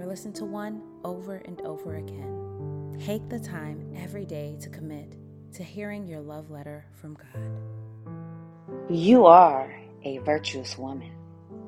or listen to one over and over again. Take the time every day to commit to hearing your love letter from God. You are a virtuous woman,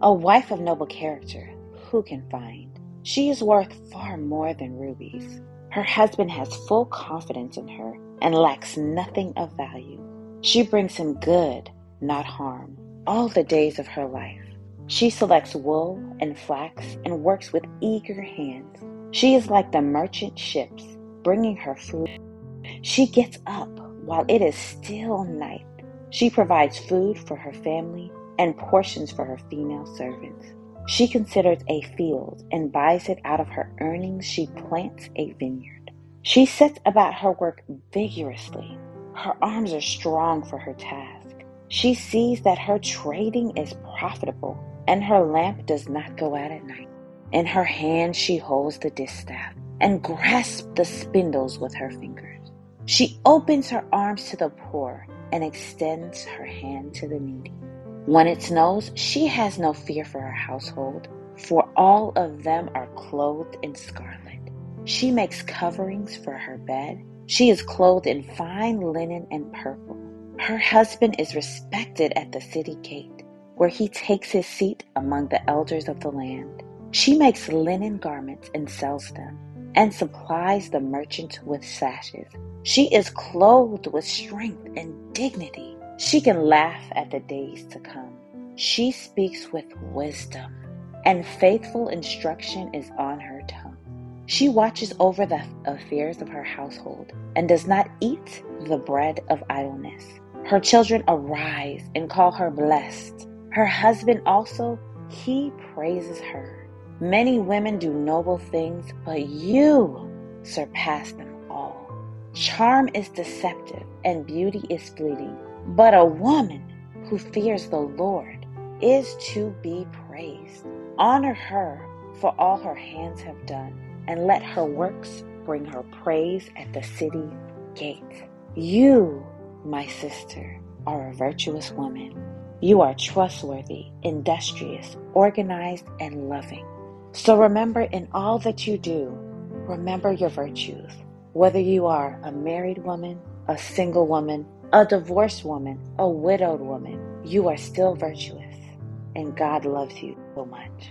a wife of noble character. Who can find? She is worth far more than rubies. Her husband has full confidence in her and lacks nothing of value. She brings him good, not harm, all the days of her life. She selects wool and flax and works with eager hands. She is like the merchant ships bringing her food. She gets up while it is still night. She provides food for her family and portions for her female servants. She considers a field and buys it out of her earnings. She plants a vineyard. She sets about her work vigorously. Her arms are strong for her task. She sees that her trading is profitable and her lamp does not go out at night. In her hand she holds the distaff and grasps the spindles with her fingers. She opens her arms to the poor and extends her hand to the needy. When it snows, she has no fear for her household, for all of them are clothed in scarlet. She makes coverings for her bed. She is clothed in fine linen and purple. Her husband is respected at the city gate, where he takes his seat among the elders of the land. She makes linen garments and sells them, and supplies the merchant with sashes. She is clothed with strength and dignity. She can laugh at the days to come. She speaks with wisdom, and faithful instruction is on her tongue. She watches over the affairs of her household and does not eat the bread of idleness. Her children arise and call her blessed. Her husband also, he praises her. Many women do noble things, but you surpass them all. Charm is deceptive and beauty is fleeting but a woman who fears the Lord is to be praised. Honor her for all her hands have done, and let her works bring her praise at the city gate. You, my sister, are a virtuous woman. You are trustworthy, industrious, organized, and loving. So remember in all that you do, remember your virtues. Whether you are a married woman, a single woman, a divorced woman, a widowed woman, you are still virtuous, and God loves you so much.